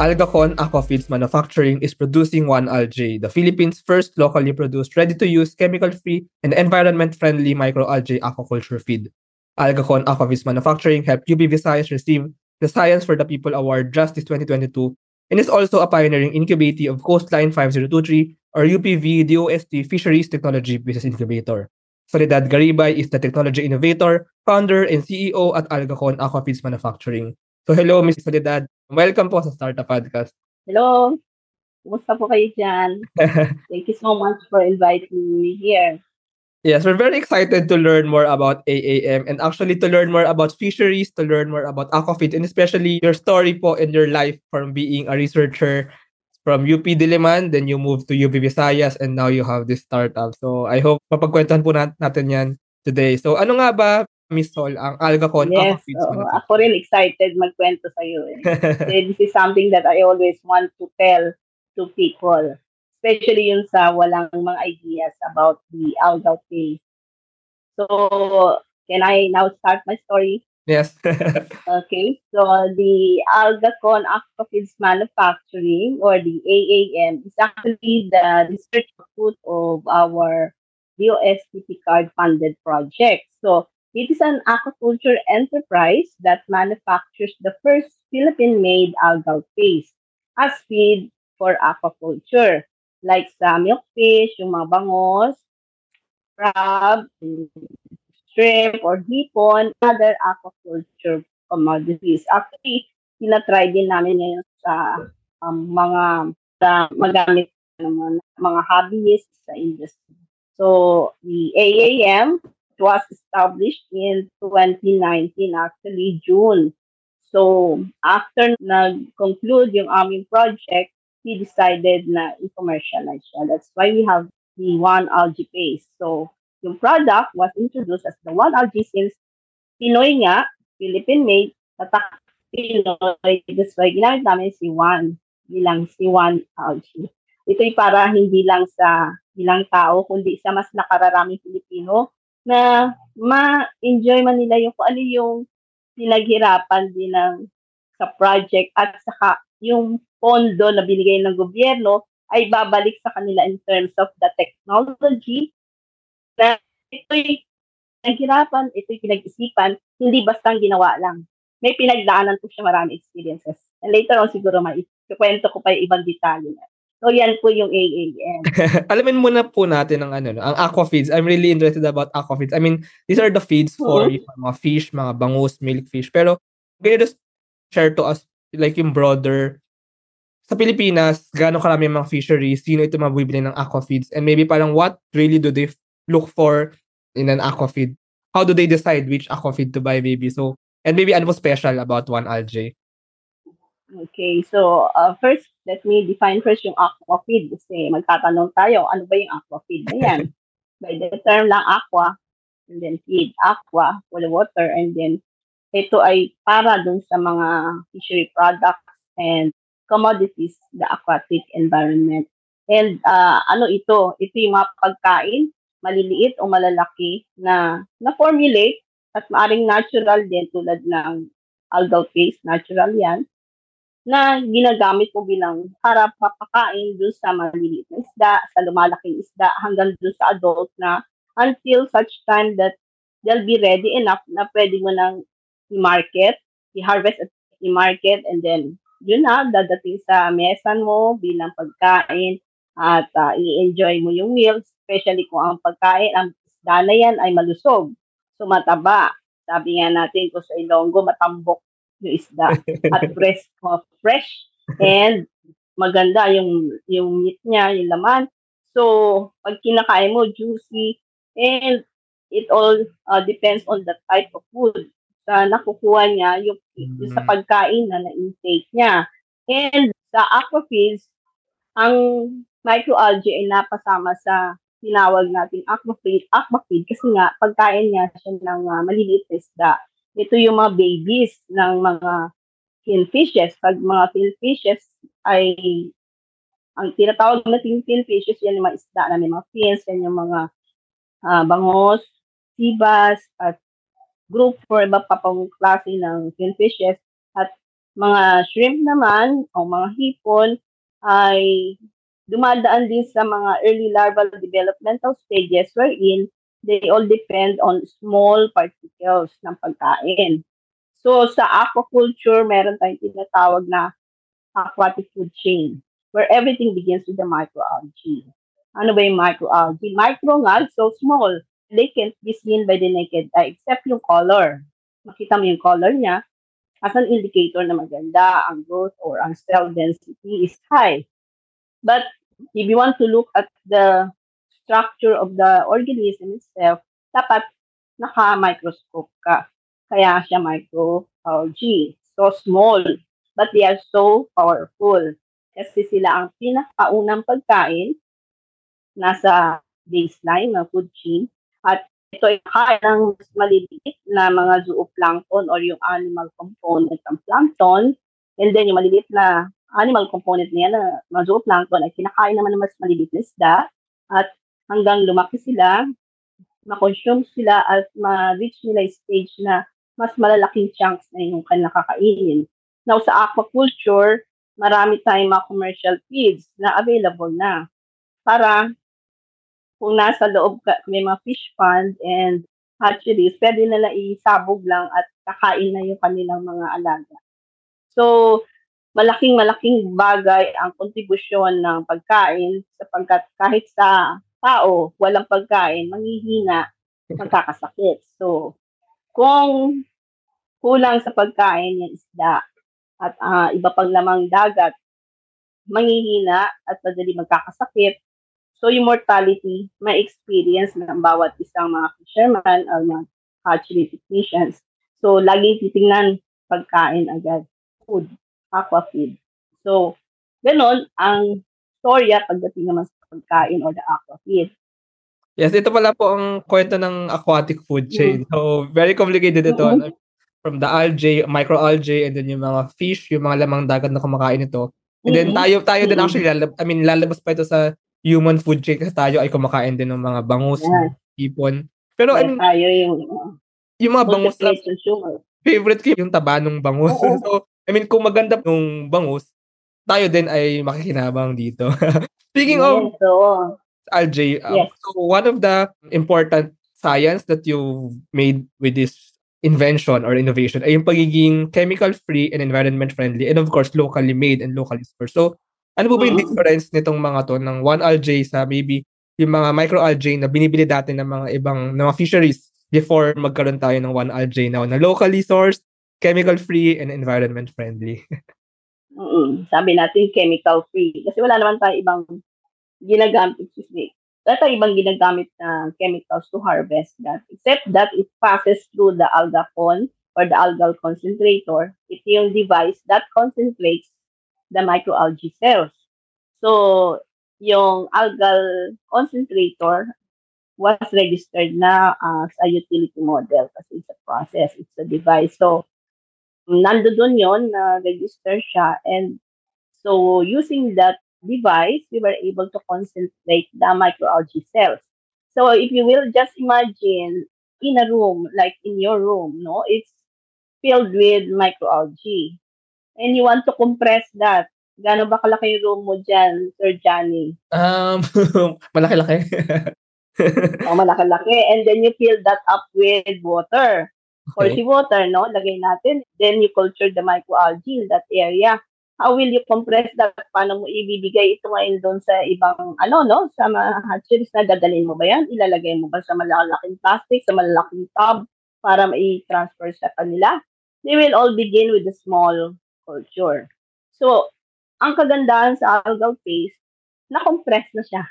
Algacon Aquafeeds Manufacturing is producing 1Algae, the Philippines' first locally produced, ready-to-use, chemical-free, and environment-friendly microalgae aquaculture feed. Algacon Aquafeeds Manufacturing helped UP Visayas receive the Science for the People Award Justice 2022 and is also a pioneering incubatee of Coastline 5023 or UPV DOST Fisheries Technology Business Incubator. Soledad Garibay is the technology innovator, founder, and CEO at Algacon Aquafeeds Manufacturing. So hello, Ms. Soledad. Welcome po sa Startup Podcast. Hello. Kumusta po kayo dyan? Thank you so much for inviting me here. Yes, we're very excited to learn more about AAM and actually to learn more about fisheries, to learn more about aquafeed, and especially your story po in your life from being a researcher from UP Diliman, then you moved to UP Visayas, and now you have this startup. So I hope mapagkwentuhan po natin yan today. So ano nga ba Miss Sol, ang AlgaCon yes, Aquafeeds oh, Ako rin excited magkwento sa iyo. Eh. this is something that I always want to tell to people. Especially yun sa walang mga ideas about the alga phase. So, can I now start my story? Yes. okay. So, the AlgaCon Aquafeeds Manufacturing or the AAM is actually the research output of our DOSTP card funded project. So, It is an aquaculture enterprise that manufactures the first Philippine-made algal paste as feed for aquaculture, like sa milkfish, yung mga bangos, crab, shrimp, or hipon, other aquaculture commodities. Actually, tinatry din namin ngayon sa um, mga sa magamit ng mga hobbyists sa industry. So, the AAM was established in 2019, actually June. So, after nag-conclude yung aming project, we decided na i-commercialize siya. That's why we have the One Algae Paste. So, yung product was introduced as the One Algae since Pinoy nga, Philippine-made, tatak Pinoy. That's why ginamit namin si One bilang si One Algae. Ito'y para hindi lang sa ilang tao, kundi sa mas nakararaming Pilipino na ma-enjoy man nila yung kung ano yung pinaghirapan din ng sa project at saka yung pondo na binigay ng gobyerno ay babalik sa kanila in terms of the technology na ito'y naghirapan, ito'y pinag-isipan, hindi basta ginawa lang. May pinagdaanan po siya marami experiences. And later on siguro may kwento ko pa yung ibang detalye na. So yan po yung AAM. Alamin muna po natin ang ano, ang aqua feeds. I'm really interested about aqua feeds. I mean, these are the feeds for mm-hmm. yung mga fish, mga bangus, milk fish. Pero can you just share to us like yung broader sa Pilipinas, gaano karami yung mga fisheries, sino ito mabibili ng aqua feeds, and maybe parang what really do they look for in an aqua feed? How do they decide which aqua feed to buy maybe? So, and maybe ano special about one algae? Okay, so uh, first, let me define first yung aqua feed kasi magtatanong tayo, ano ba yung aqua feed na yan? By the term lang aqua, and then feed, aqua, for the water, and then ito ay para dun sa mga fishery products and commodities, the aquatic environment. And uh, ano ito? Ito yung mga pagkain, maliliit o malalaki na na-formulate at maaring natural din tulad ng algal paste, natural yan na ginagamit mo bilang para papakain dun sa maliliit na isda, sa lumalaking isda, hanggang dun sa adult na until such time that they'll be ready enough na pwede mo nang i-market, i-harvest at i-market, and then yun na, dadating sa mesan mo bilang pagkain at uh, i-enjoy mo yung meal, especially kung ang pagkain, ang isda na yan ay malusog. So mataba. Sabi nga natin ko sa Ilonggo, matambok yung isda at fresh uh, fresh and maganda yung yung meat niya, yung laman. So, pag kinakain mo, juicy and it all uh, depends on the type of food sa nakukuha niya, yung, yung sa mm. pagkain na na-intake niya. And sa aquafeeds, ang microalgae ay napasama sa tinawag nating aquafeed, aquafeed kasi nga pagkain niya siya ng uh, maliliit na isda ito yung mga babies ng mga finfishes. Pag mga finfishes ay ang tinatawag natin finfishes, yan yung mga isda na may mga fins, yan yung mga uh, bangos, sibas, at group for iba pa pang klase ng finfishes. At mga shrimp naman o mga hipon ay dumadaan din sa mga early larval developmental stages wherein they all depend on small particles ng pagkain. So, sa aquaculture, meron tayong tinatawag na aquatic food chain where everything begins with the microalgae. Ano ba yung microalgae? Micro nga, so small. They can't be seen by the naked eye except yung color. Makita mo yung color niya as an indicator na maganda ang growth or ang cell density is high. But if you want to look at the structure of the organism itself, dapat naka-microscope ka. Kaya siya microalgae. So small, but they are so powerful. Kasi sila ang pinakaunang pagkain nasa baseline ng food chain at ito ay kain ng mas maliliit na mga zooplankton or yung animal component ng plankton and then yung maliliit na animal component niya na mga zooplankton ay kinakain naman ng mas maliliit na isda at hanggang lumaki sila, ma-consume sila at ma-reach nila yung stage na mas malalaking chunks na yung kanilang kakainin. Now, sa aquaculture, marami tayong mga commercial feeds na available na para kung nasa loob ka, may mga fish pond and hatcheries, pwede nila isabog lang at kakain na yung kanilang mga alaga. So, malaking malaking bagay ang kontribusyon ng pagkain sapagkat kahit sa tao walang pagkain, manghihina, magkakasakit. So, kung kulang sa pagkain yung isda at uh, iba pang lamang dagat, manghihina at madali magkakasakit, So, yung mortality, may experience ng bawat isang mga fisherman or mga hatchery technicians. So, laging titingnan pagkain agad. Food, aqua feed. So, ganun ang storya pagdating naman sa pagkain or the aqua feed. Yes, ito pala po ang kwento ng aquatic food chain. Mm-hmm. So, very complicated ito. Mm-hmm. From the algae, microalgae, and then yung mga fish, yung mga lamang dagat na kumakain ito. And then tayo tayo mm-hmm. din actually lalab, I mean lalabas pa ito sa human food chain kasi tayo ay kumakain din ng mga bangus, yeah. ipon. Pero yeah, I mean, tayo yung, yung mga bangus na, favorite ko yung taba ng bangus. Oo. so, I mean, kung maganda yung bangus, tayo din ay makikinabang dito. Speaking yes, of so, RJ, um, yes. so one of the important science that you made with this invention or innovation ay yung pagiging chemical-free and environment-friendly and of course, locally made and locally sourced. So, ano po ba yung difference nitong mga to ng 1-algae sa maybe yung mga microalgae na binibili dati ng mga ibang ng mga fisheries before magkaroon tayo ng 1-algae now na locally sourced, chemical-free, and environment-friendly? mm Sabi natin chemical-free. Kasi wala naman tayo ibang ginagamit, excuse me, wala tayo ibang ginagamit na chemicals to harvest that. Except that it passes through the alga con or the algal concentrator. Ito yung device that concentrates the microalgae cells. So, yung algal concentrator was registered na as a utility model kasi it's a process, it's a device. So, nando doon yon na register siya and so using that device, we were able to concentrate the microalgae cells. So if you will just imagine in a room, like in your room, no, it's filled with microalgae and you want to compress that, gaano ba kalaki yung room mo dyan, Sir Johnny? Um, malaki-laki. oh, malaki-laki. And then you fill that up with water. Okay. Or si water, no? Lagay natin. Then you culture the microalgae in that area. How will you compress that? Paano mo ibibigay ito ngayon doon sa ibang, ano, no? Sa mga hatcheries na dadalhin mo ba yan? Ilalagay mo ba sa malalaking plastic, sa malalaking tub para mai-transfer sa kanila? They will all begin with the small culture. So, ang kagandahan sa algal paste, na-compress na siya.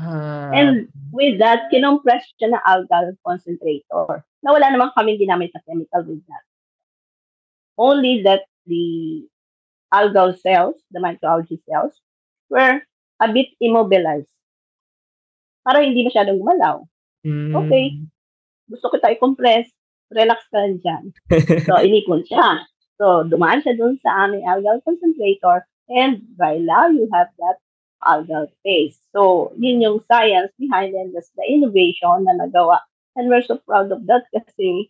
Uh, And with that, kinompress siya ng algal concentrator. Na wala naman kami ginamit na chemical with that. Only that the algal cells, the microalgae cells, were a bit immobilized. Para hindi masyadong gumalaw. Mm. Okay. Gusto kita i-compress. Relax ka lang dyan. So, inipon siya. So, dumaan siya dun sa aming algal concentrator and by now you have that algal paste. So, yun yung science behind and that's the innovation na nagawa. And we're so proud of that kasi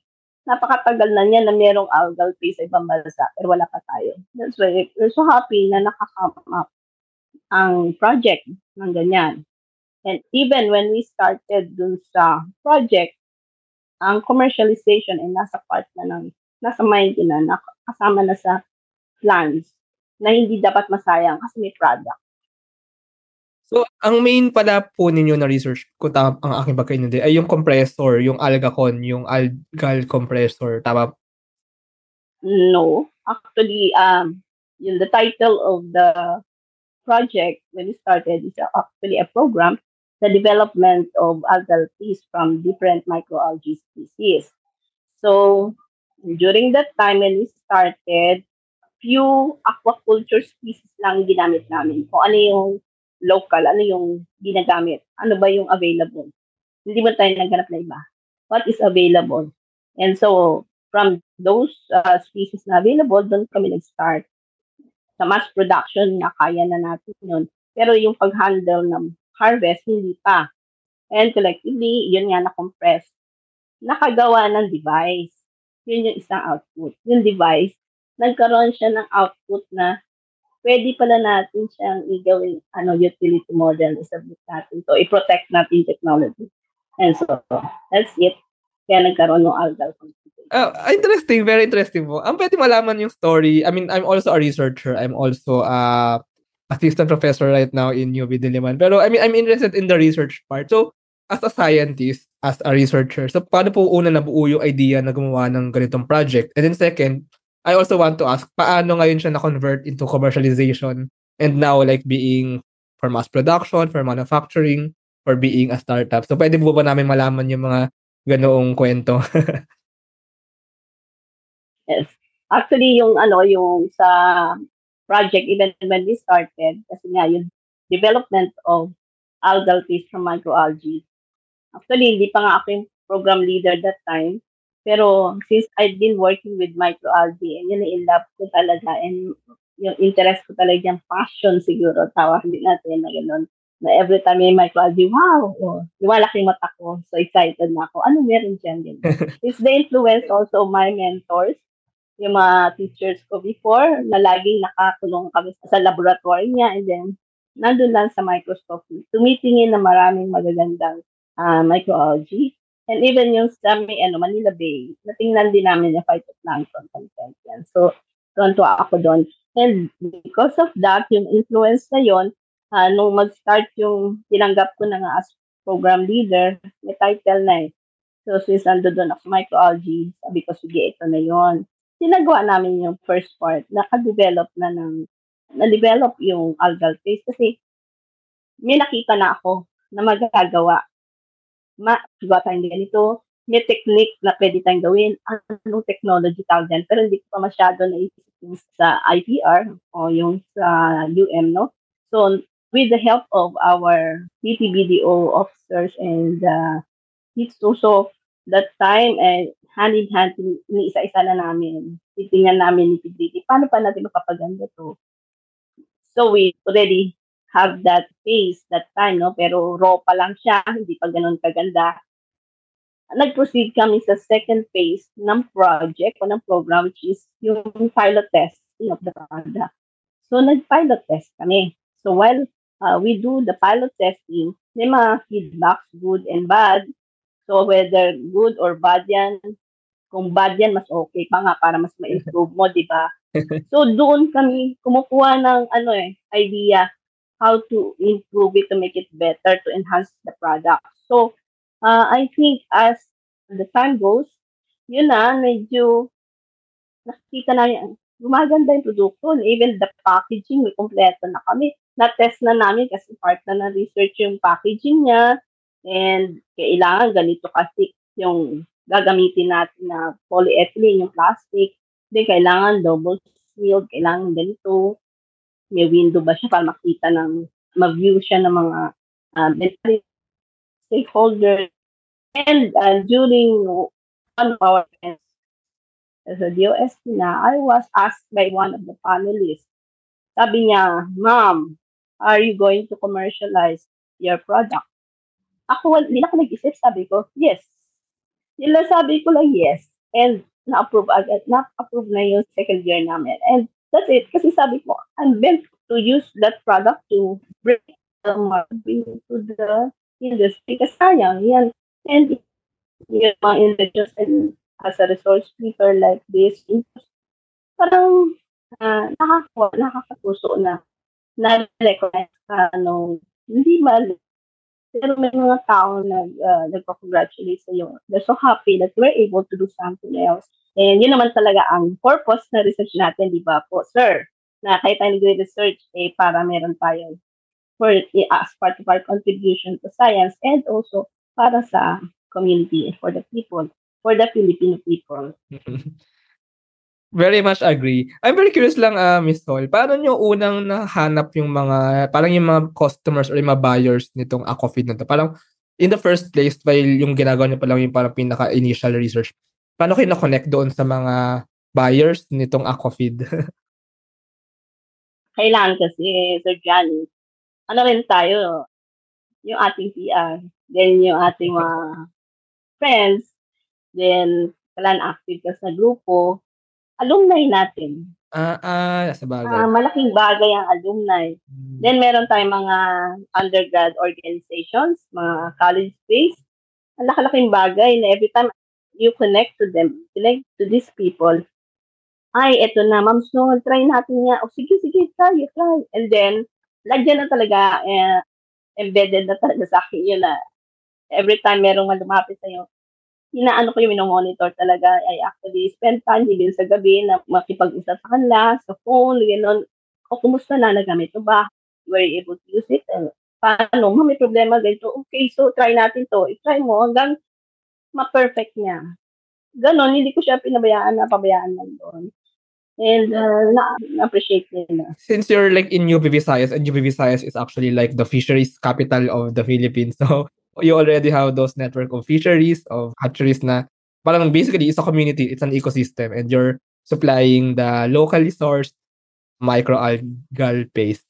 napakatagal na niya na merong algal tree sa ibang bansa, pero wala pa tayo. That's why we're so happy na nakakam up ang project ng ganyan. And even when we started dun sa project, ang commercialization ay nasa part na ng, nasa mind na, kasama na sa plans na hindi dapat masayang kasi may product. So, ang main pala po ninyo na research, kung tama ang aking pagkainindi, ay yung compressor, yung AlgaCon, yung algal compressor. Tama? No. Actually, um, yung the title of the project when we started is actually a program the development of algal trees from different microalgae species. So, during that time when we started, few aquaculture species lang ginamit namin. Kung ano yung local, ano yung ginagamit, ano ba yung available. Hindi mo tayo naghanap na iba. What is available? And so, from those uh, species na available, doon kami nag-start. Sa mass production na kaya na natin yun. Pero yung pag-handle ng harvest, hindi pa. And collectively, yun nga na-compress. Nakagawa ng device. Yun yung isang output. Yung device, nagkaroon siya ng output na pwede pala natin siyang igawin ano, utility model, isabit natin. So, i-protect natin technology. And so, that's it. Kaya nagkaroon ng algal Uh, interesting, very interesting po. Ang pwede malaman yung story. I mean, I'm also a researcher. I'm also a assistant professor right now in UB Diliman. Pero I mean, I'm interested in the research part. So, as a scientist, as a researcher, so paano po una nabuo yung idea na gumawa ng ganitong project? And then second, I also want to ask, paano ngayon siya na-convert into commercialization and now like being for mass production, for manufacturing, for being a startup. So, pwede po ba namin malaman yung mga ganoong kwento? yes. Actually, yung ano, yung sa project even when we started, kasi nga yung development of algal from microalgae. Actually, hindi pa nga ako yung program leader that time. Pero since I've been working with microalgae, and yun in love ko talaga, and yung interest ko talaga yung passion siguro, tawag din natin na gano'n. Na every time may microalgae, wow, oh, lumalaki mata ko. So excited na ako. Ano meron dyan? It's the influence also of my mentors yung mga teachers ko before na laging nakakulong kami sa laboratory niya and then nandun lang sa microscope tumitingin na maraming magagandang uh, microalgae and even yung sa may ano, Manila Bay natingnan din namin yung phytoplankton content yan. So tuwan-tuwa ako doon. And because of that yung influence na yon uh, nung mag-start yung tinanggap ko na nga as program leader may title na eh. So since ando doon ako microalgae sabi ko sige ito na yon sinagawa namin yung first part, naka-develop na ng, na-develop yung algal paste kasi may nakita na ako na magagawa. Ma, gawa tayong ganito, may technique na pwede tayong gawin, anong technology tawag dyan, pero hindi ko pa masyado naisip sa IPR o yung sa UM, no? So, with the help of our PTBDO officers and uh, it's also that time, eh, hand in hand, ni isa-isa na namin. Titingnan namin ni Pigriti, paano pa natin mapapaganda to? So we already have that phase that time, no? Pero raw pa lang siya, hindi pa ganun kaganda. Nag-proceed kami sa second phase ng project o ng program, which is yung pilot testing of the product. So, nag-pilot test kami. So, while uh, we do the pilot testing, may mga feedbacks, good and bad. So, whether good or bad yan, kung bad yan, mas okay pa nga para mas ma-improve mo, di ba? so, doon kami kumukuha ng ano eh, idea how to improve it to make it better to enhance the product. So, uh, I think as the time goes, yun na, medyo nakikita na yan, gumaganda yung produkto. Even the packaging, may kompleto na kami. Na-test na namin kasi part na na research yung packaging niya. And kailangan ganito kasi yung gagamitin natin na polyethylene, yung plastic. Then, kailangan double sealed, kailangan ganito. May window ba siya para makita ng, ma-view siya ng mga uh, stakeholders. And uh, during one of our events as a DOST na, I was asked by one of the panelists, sabi niya, Ma'am, are you going to commercialize your product? Ako, hindi ako nag-isip, sabi ko, yes, sila sabi ko lang yes. And na-approve agad, na-approve na yung second year namin. And that's it. Kasi sabi ko, I'm meant to use that product to bring the marketing to the industry. Kasi sayang, yan. And yung mga individuals and as a resource speaker like this, parang uh, nakakawa, nakakatuso na na-recognize ka nung hindi mali. Pero may mga tao na uh, nagpa-congratulate sa iyo. They're so happy that were able to do something else. And yun naman talaga ang purpose na research natin, di ba po, sir? Na kahit tayo nag-research, eh, para meron tayo for, eh, as part of our contribution to science and also para sa community, for the people, for the Filipino people. Very much agree. I'm very curious lang, uh, Miss Sol, paano nyo unang nahanap yung mga, parang yung mga customers or yung mga buyers nitong Aquafeed na to? Parang in the first place, while yung ginagawa nyo pa lang yung parang pinaka-initial research, paano kayo na-connect doon sa mga buyers nitong Aquafeed? Kailangan kasi, Sir Johnny, ano rin tayo, yung ating PR, then yung ating mga friends, then kailan active ka sa grupo, alumni natin. Ah, ah, sa bagay. Uh, malaking bagay ang alumni. Hmm. Then meron tayong mga undergrad organizations, mga college space. Ang laki-laking bagay na every time you connect to them, connect to these people, ay, eto na, Ma'am Snow, try natin nga. O, sige, sige, try, try. And then, lagyan na talaga, eh, embedded na talaga sa akin yun na every time merong lumapit sa'yo, inaano ko yung minomonitor talaga. I actually spend time din sa gabi na makipag-usap sa kanila, sa phone, gano'n. O, kumusta na, nagamit mo ba? Were you able to use it? And, paano? Ma, may problema ganito. Okay, so try natin to. I-try mo hanggang ma-perfect niya. Ganon, hindi ko siya pinabayaan na pabayaan lang doon. And uh, na-appreciate nila. Since you're like in UPV Science, and UPV Science is actually like the fisheries capital of the Philippines. So, you already have those network of fisheries, of hatcheries na parang basically it's a community, it's an ecosystem and you're supplying the locally sourced microalgal paste.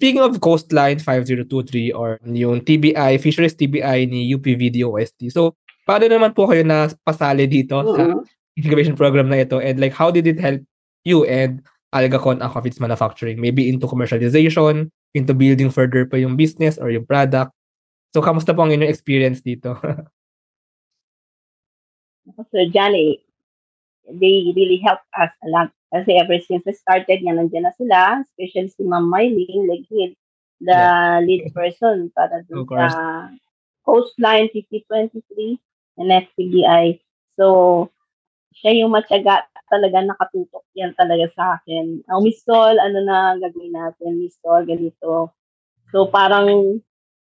Speaking of Coastline 5023 or yung TBI, Fisheries TBI ni UPVDOST. So, paano naman po kayo na pasali dito mm-hmm. sa incubation program na ito and like how did it help you and AlgaCon Aquafeeds Manufacturing? Maybe into commercialization, into building further pa yung business or yung product So, kamusta po ang inyong experience dito? Sir Johnny, they really helped us a lot. Kasi ever since we started, nga nandiyan na sila, especially si Ma'am Mylene Leghid, the yeah. lead person para dun sa Coastline 5023 and FPDI. So, siya yung matyaga talaga nakatutok yan talaga sa akin. Oh, Miss Sol, ano na gagawin natin? Miss Sol, ganito. So, parang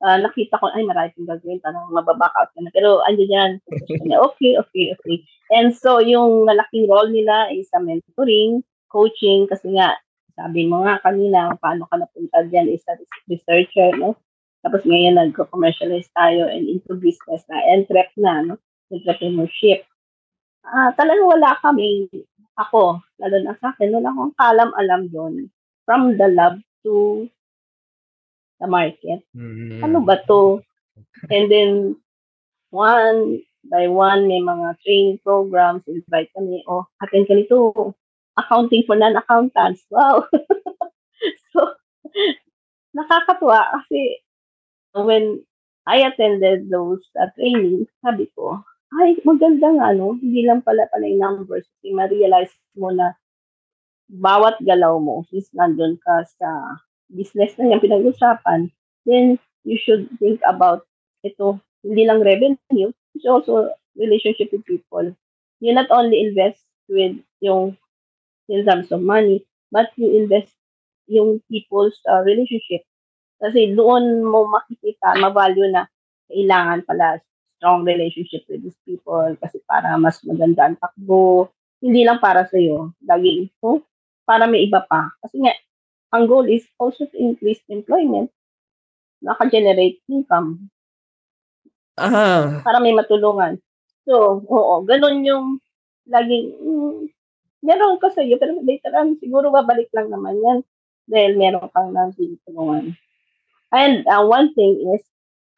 uh, nakita ko, ay, marami kong gagawin, parang mababack out na. Pero, andyan yan, okay, okay, okay. And so, yung malaking role nila is sa mentoring, coaching, kasi nga, sabi mo nga kanina, paano ka napunta dyan is a researcher, no? Tapos ngayon, nag-commercialize tayo and into business na, entrep na, no? Entrepreneurship. Ah, uh, talagang wala kami, ako, lalo na sa akin, wala akong kalam-alam doon. From the lab to sa market. Mm-hmm. Ano ba to? And then, one by one, may mga training programs, invite kami, oh, attend ka nito. Accounting for non-accountants. Wow! so, nakakatuwa kasi when I attended those uh, trainings, sabi ko, ay, maganda nga, no? Hindi lang pala pala yung numbers. Kasi ma-realize mo na bawat galaw mo, since nandun ka sa business na yung pinag-usapan, then you should think about ito, hindi lang revenue, it's also relationship with people. You not only invest with yung in terms of money, but you invest yung people's uh, relationship. Kasi doon mo makikita, ma-value na kailangan pala strong relationship with these people kasi para mas maganda ang takbo. Hindi lang para sa iyo, lagi ito, para may iba pa. Kasi nga, ang goal is also to increase employment, naka-generate income. Aha. Para may matulungan. So, oo, ganun yung laging, mm, meron ka sa'yo, pero later on, siguro babalik lang naman yan dahil meron kang nang tulungan. And uh, one thing is,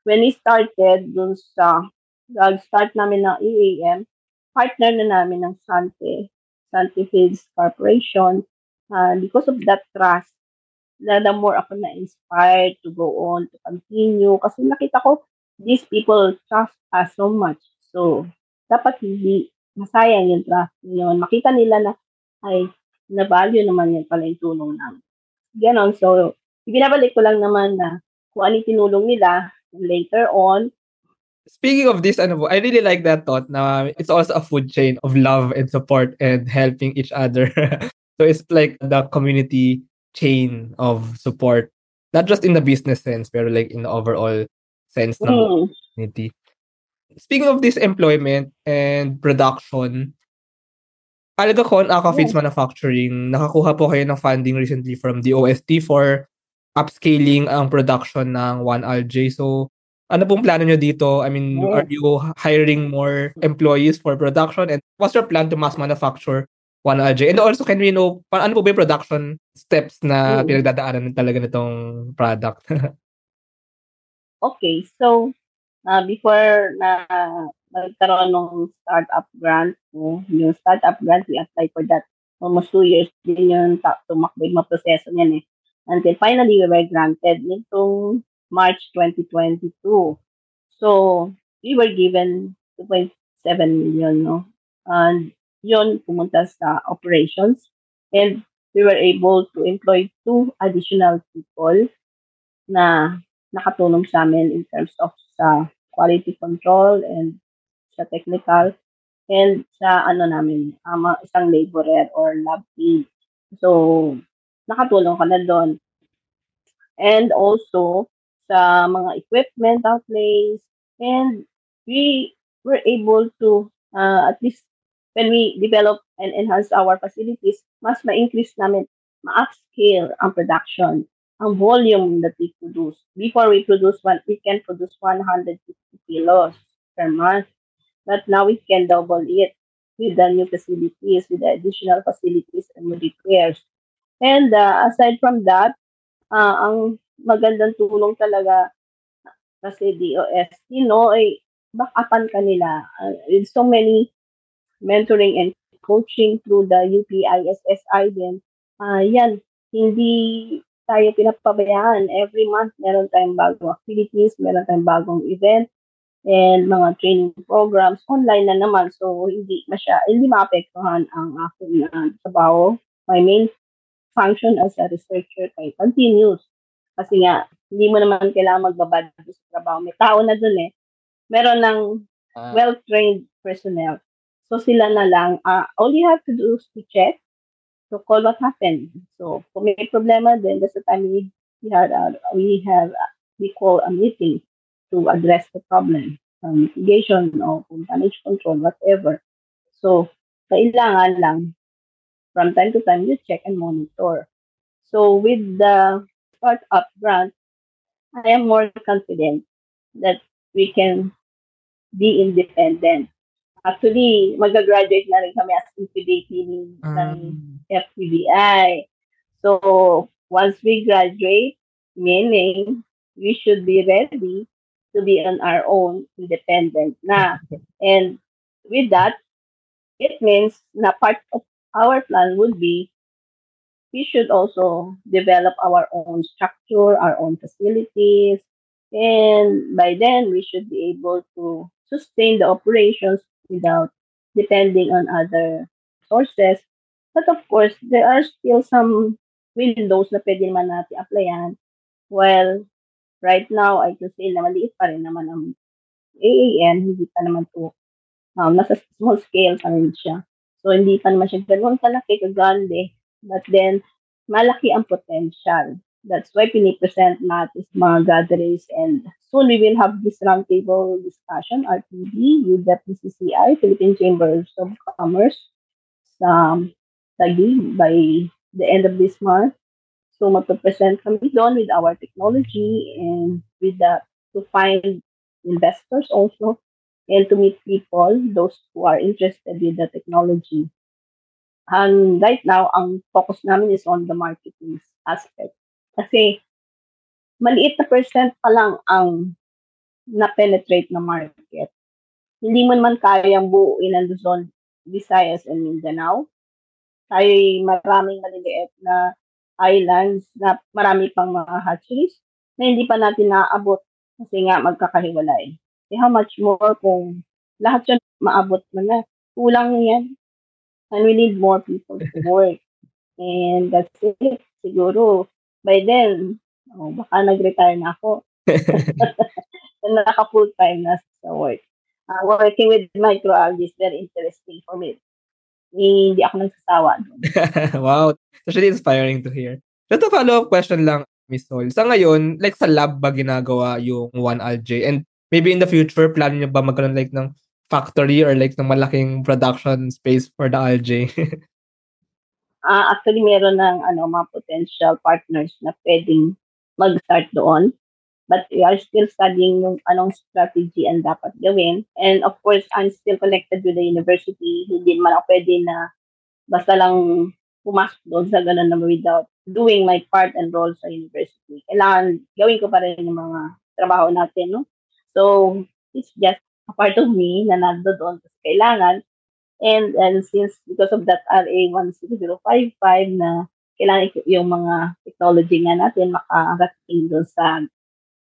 when we started dun sa, nag-start namin ng EAM, partner na namin ng Sante, Sante Fields Corporation. Uh, because of that trust, na the more ako na-inspired to go on, to continue. Kasi nakita ko, these people trust us so much. So, dapat hindi masayang yung trust yun. Makita nila na, ay, na-value naman yan pala yung tulong namin. Ganon. So, ibinabalik ko lang naman na kung ano tinulong nila later on. Speaking of this, ano I really like that thought na it's also a food chain of love and support and helping each other. so it's like the community chain of support, not just in the business sense, pero like in the overall sense ng Mm. community. Speaking of this employment and production, Algacon Aquafeeds Manufacturing, nakakuha po kayo ng funding recently from the OST for upscaling ang production ng 1RJ. So, ano pong plano nyo dito? I mean, Oh. are you hiring more employees for production? And what's your plan to mass manufacture 1RJ? And also, can we know, pa- ano po ba yung production steps na Mm. pinagdadaanan talaga nitong product? Okay, so uh, before na nagkaroon ng startup grant, no, yung startup grant, we applied for that almost two years din yung ta- tumakbo yung mga proseso niyan eh. Until finally, we were granted nitong March 2022. So, we were given 2.7 million, no? And yun, pumunta sa operations. And we were able to employ two additional people na nakatulong sa amin in terms of sa quality control and sa technical and sa ano namin, um, isang laborer or lab aide. So, nakatulong ka na doon. And also, sa mga equipment outlays, and we were able to, uh, at least when we develop and enhance our facilities, mas ma-increase namin, ma-upscale ang production ang volume that we produce. Before we produce one, we can produce 150 kilos per month. But now we can double it with the new facilities, with the additional facilities and with repairs. And uh, aside from that, uh, ang magandang tulong talaga kasi DOS, you know, ay backupan ka nila. Uh, so many mentoring and coaching through the UPISSI din. Uh, yan, hindi tayo pinapabayaan. Every month, meron tayong bagong activities, meron tayong bagong event, and mga training programs. Online na naman, so hindi masya, hindi maapektuhan ang aking uh, trabaho. My main function as a researcher kay continues. Kasi nga, hindi mo naman kailangan magbabad sa trabaho. May tao na dun eh. Meron ng Ah, well-trained personnel. So sila na lang, uh, all you have to do is to check to call what happened. So, kung may problema, then that's the time we, we had, uh, we have, uh, we call a meeting to address the problem, um, mitigation or damage control, whatever. So, kailangan lang, from time to time, you check and monitor. So, with the startup grant, I am more confident that we can be independent. Actually, mag-graduate na rin kami as EPDP ng um, FTVI. So, once we graduate, meaning we should be ready to be on our own, independent na. And with that, it means na part of our plan would be we should also develop our own structure, our own facilities, and by then we should be able to sustain the operations without depending on other sources. But of course, there are still some windows na pwede naman natin applyan. Well, right now, I can say na maliit pa rin naman ang AAN, hindi pa naman to, um, nasa small scale pa rin siya. So, hindi pa naman siya ganun kalaki, kagande. But then, malaki ang potential. That's why pinipresent natin sa mga gatherings and soon we will have this roundtable discussion, RTD, with the PCCI, Philippine Chambers of Commerce, sa Taguig by the end of this month. So magpa-present kami doon with our technology and with the to find investors also and to meet people, those who are interested with the technology. And right now, ang focus namin is on the marketing aspect. Kasi maliit na percent pa lang ang na-penetrate na market. hindi mo naman kayang buuin ang Luzon, Visayas, and Mindanao. Tayo maraming maliliit na islands na marami pang mga hatcheries na hindi pa natin naaabot kasi nga magkakahiwalay. Eh, how much more kung lahat yan maabot mo na. Kulang yan. And we need more people to work. And that's it. Siguro, by then, oh, baka nag-retire na ako. Naka full time na sa work. Uh, working with microalgae is very interesting for me. Eh, hindi ako nagsasawa. wow. It's really inspiring to hear. Ito follow-up question lang, Miss Sol. Sa ngayon, like sa lab ba ginagawa yung 1Algae? And maybe in the future, plan niyo ba magkaroon like ng factory or like ng malaking production space for the algae? uh, actually, meron ng ano, mga potential partners na pwedeng mag-start doon. But we are still studying yung anong strategy ang dapat gawin. And of course, I'm still connected with the university. Hindi naman ako pwede na basta lang pumasok doon sa ganun na without doing my part and role sa university. Kailangan gawin ko pa rin yung mga trabaho natin, no? So, it's just a part of me na nando doon kasi kailangan. And, and since because of that RA 16055 na kailangan yung mga technology nga natin makarating doon sa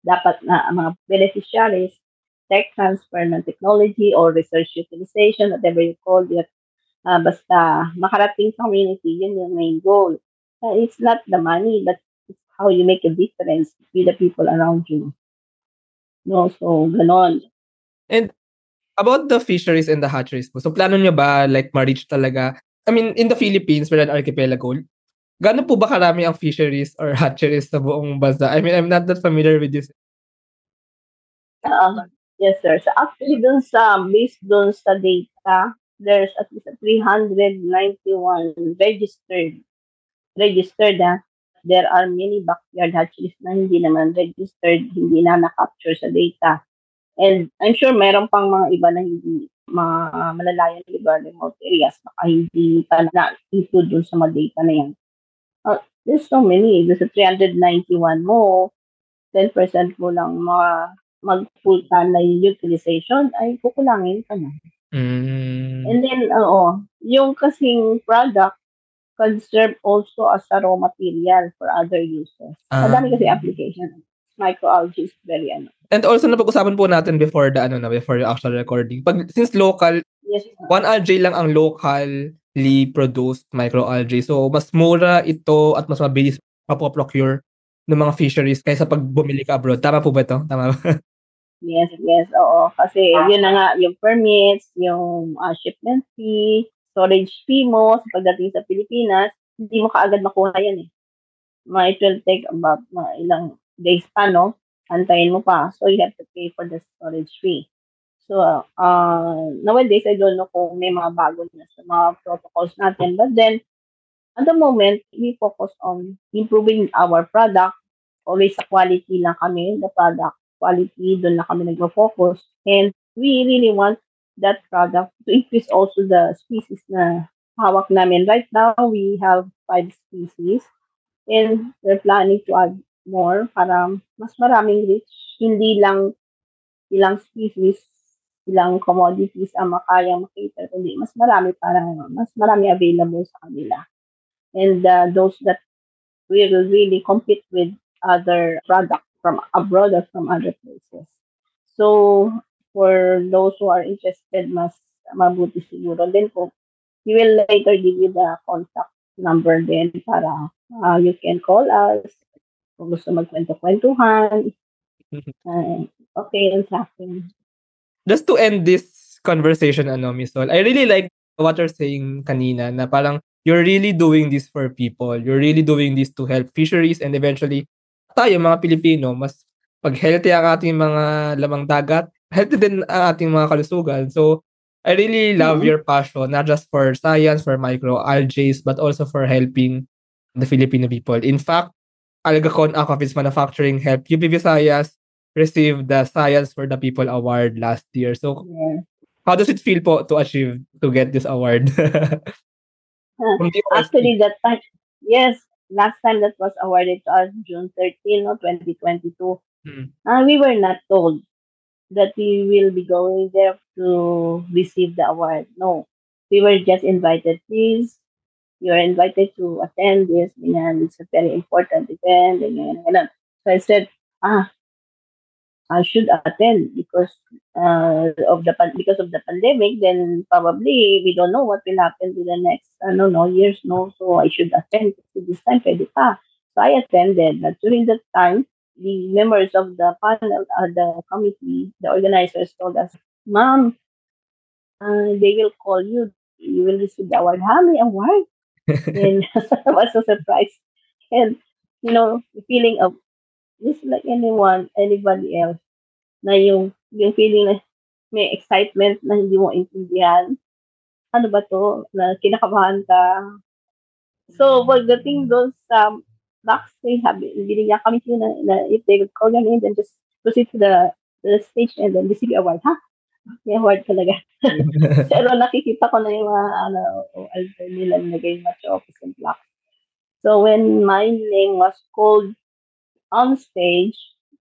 dapat na mga beneficiaries, tech transfer ng technology or research utilization, whatever you call it, uh, basta makarating sa community, yun yung main goal. Uh, it's not the money, but it's how you make a difference with the people around you. No, so ganon. And about the fisheries and the hatcheries po, so plano nyo ba like ma-reach talaga? I mean, in the Philippines, we're an archipelago. Gaano po ba karami ang fisheries or hatcheries sa buong bansa? I mean, I'm not that familiar with this. Uh, yes, sir. So actually, dun sa, based dun sa data, there's at least 391 registered. Registered, ah. There are many backyard hatcheries na hindi naman registered, hindi na na-capture sa data. And I'm sure meron pang mga iba na hindi mga malalayan lugar, remote areas, baka hindi pa na-include dun sa mga data na yan. Uh, there's so many. There's a 391 mo, 10% mo lang mga mag-full time na yung utilization, ay kukulangin ka na. Mm. And then, oo, yung kasing product can serve also as a raw material for other uses. Ah. Madami kasi application. Microalgae is very ano. And also, napag-usapan po natin before the, ano na, before the actual recording. Pag, since local, yes, one algae lang ang local produced microalgae. So, mas mura ito at mas mabilis mapoprocure ng mga fisheries kaysa pag bumili ka abroad. Tama po ba ito? Tama ba? yes, yes. Oo. Kasi yun na nga, yung permits, yung uh, shipment fee, storage fee mo sa pagdating sa Pilipinas, hindi mo kaagad makuha yan eh. Ma, it will take about mga ilang days pa, no? Antayin mo pa. So, you have to pay for the storage fee. So, uh, nowadays, I don't know kung may mga bago na sa mga protocols natin. But then, at the moment, we focus on improving our product. Always sa quality lang kami, the product quality, doon lang kami nag-focus. And we really want that product to increase also the species na hawak namin. Right now, we have five species. And we're planning to add more para mas maraming reach. Hindi lang ilang species ilang commodities ang makayang makater, kundi mas marami parang mas marami available sa kanila. And uh, those that will really compete with other products from abroad or from other places. So, for those who are interested, mas mabuti siguro din po, we will later give you the contact number din para uh, you can call us kung gusto magkwento-kwentuhan. Uh, okay yun sa akin just to end this conversation, ano, Miss Sol, I really like what you're saying kanina na parang you're really doing this for people. You're really doing this to help fisheries and eventually tayo mga Pilipino, mas pag healthy ang ating mga lamang dagat, healthy din ang ating mga kalusugan. So, I really love mm-hmm. your passion, not just for science, for microalgae, but also for helping the Filipino people. In fact, Algacon Aquafits Manufacturing helped UP Visayas received the Science for the People Award last year. So, yeah. how does it feel po to achieve, to get this award? Actually, that time, yes, last time that was awarded to us, June 13, no, 2022, hmm. uh, we were not told. that we will be going there to receive the award. No, we were just invited. Please, you are invited to attend this. And it's a very important event. And, so I said, ah, I should attend because uh, of the because of the pandemic. Then probably we don't know what will happen to the next I don't know years. No, so I should attend to this time. Pwede. So I attended. But during that time, the members of the panel, uh, the committee, the organizers told us, "Mom, uh, they will call you. You will receive the award. How many award?" And I was so surprised. And you know, the feeling of just like anyone, anybody else, na yung, yung feeling na may excitement na hindi mo intindihan. Ano ba to? Na kinakabahan ka. So, pagdating doon sa backstage, sabi, binigyan kami sila na, na if they call your name, then just proceed to the, the stage and then receive your award. Ha? May award talaga. Pero nakikita ko na yung mga ano, alter nila nagay macho office and black. So when my name was called on stage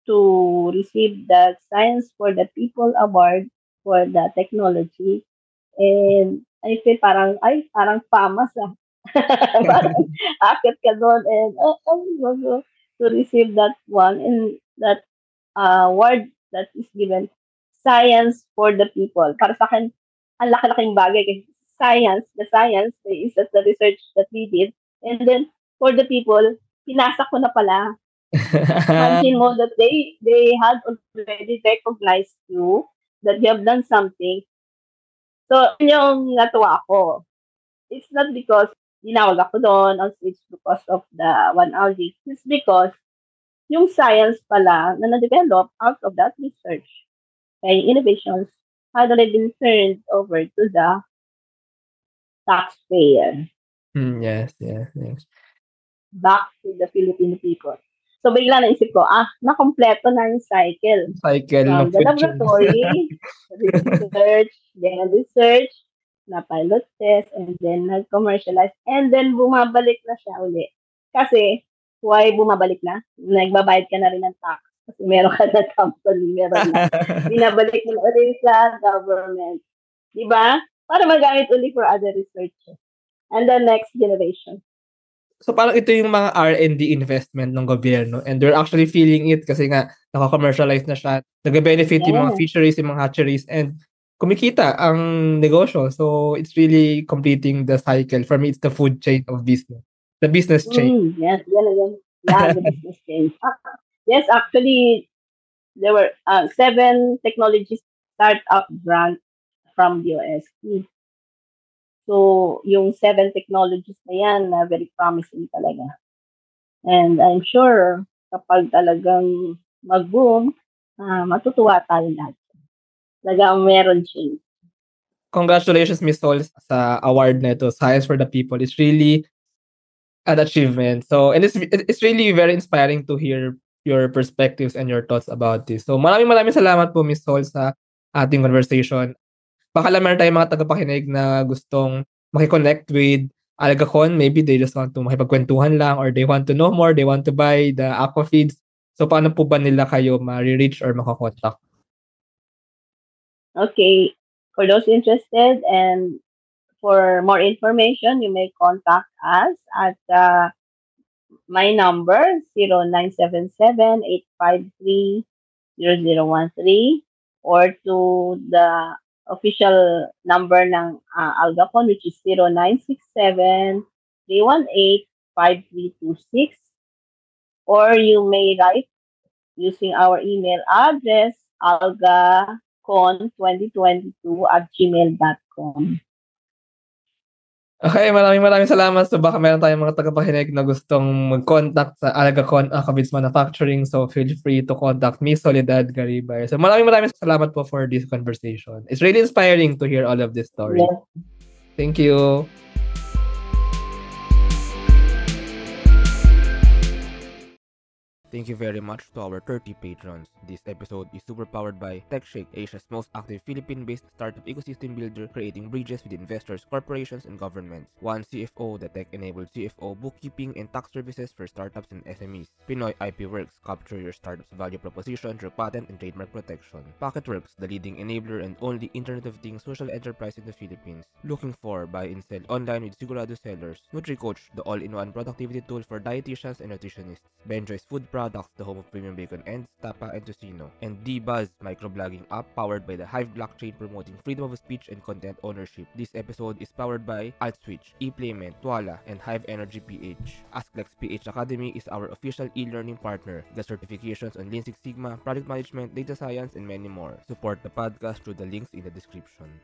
to receive the Science for the People Award for the technology. And I feel parang, ay, parang famas ah. parang akit ka doon and oh, oh, to receive that one and that uh, award that is given science for the people. Para sa akin, ang laki-laking bagay kasi science, the science is that the research that we did. And then, for the people, pinasa ko na pala Imagine mo that they they had already recognized you that you have done something. So, yung natuwa ako. It's not because dinawag ako doon on stage because of the one hour It's because yung science pala na na-develop out of that research kay innovations had already been turned over to the taxpayer. Mm, yes, yes, yes. Back to the Filipino people. So, bigla naisip ko, ah, nakompleto na yung cycle. Cycle From the laboratory, research, then research, na pilot test, and then nag-commercialize, and then bumabalik na siya uli. Kasi, why bumabalik na? Nagbabayad ka na rin ng tax. Kasi meron ka na company, meron na. Binabalik mo ulit sa government. Di ba? Para magamit uli for other research. And the next generation. So parang ito yung mga R&D investment ng gobyerno and they're actually feeling it kasi nga naka-commercialize na siya. Nag-benefit yeah. yung mga fisheries, yung mga hatcheries and kumikita ang negosyo. So it's really completing the cycle. For me, it's the food chain of business. The business chain. Mm, yes, yan, yan. Yeah, the business chain. Yes, actually, there were uh, seven technology startup grant from the UST. So, yung seven technologies na yan, na very promising talaga. And I'm sure, kapag talagang mag-boom, uh, matutuwa tayo lahat. Talagang meron change. Congratulations, Miss Sol, sa award na ito, Science for the People. It's really an achievement. So, and it's, it's really very inspiring to hear your perspectives and your thoughts about this. So, maraming maraming salamat po, Miss Sol, sa ating conversation baka lang meron tayong mga tagapakinig na gustong makiconnect with Algacon. Maybe they just want to makipagkwentuhan lang or they want to know more, they want to buy the aqua feeds. So, paano po ba nila kayo ma-reach or makakontak? Okay. For those interested and for more information, you may contact us at uh, my number 0977-853-0013 or to the official number ng uh, Algacon which is 0967-318-5326 or you may write using our email address algacon2022 at gmail.com. Okay, maraming maraming salamat. So baka meron tayong mga tagapakinig na gustong mag-contact sa Alagacon Alcabits Manufacturing. So feel free to contact me, Soledad Garibay. So maraming maraming salamat po for this conversation. It's really inspiring to hear all of this story. Yeah. Thank you. Thank you very much to our 30 patrons. This episode is super powered by TechShake, Asia's most active Philippine-based startup ecosystem builder creating bridges with investors, corporations, and governments. One CFO, the tech-enabled CFO, bookkeeping, and tax services for startups and SMEs. Pinoy IP Works, capture your startup's value proposition through patent and trademark protection. Pocketworks, the leading enabler and only Internet of Things social enterprise in the Philippines. Looking for buy and sell online with Sigurado sellers. NutriCoach, the all-in-one productivity tool for dietitians and nutritionists. Benjoy's Food Products, the home of premium bacon and tapa, and tocino. And D-Buzz, microblogging app powered by the Hive blockchain promoting freedom of speech and content ownership. This episode is powered by AltSwitch, ePlayment, Twala, and Hive Energy PH. AskLex PH Academy is our official e-learning partner. The certifications on Lean Six Sigma, project management, data science, and many more. Support the podcast through the links in the description.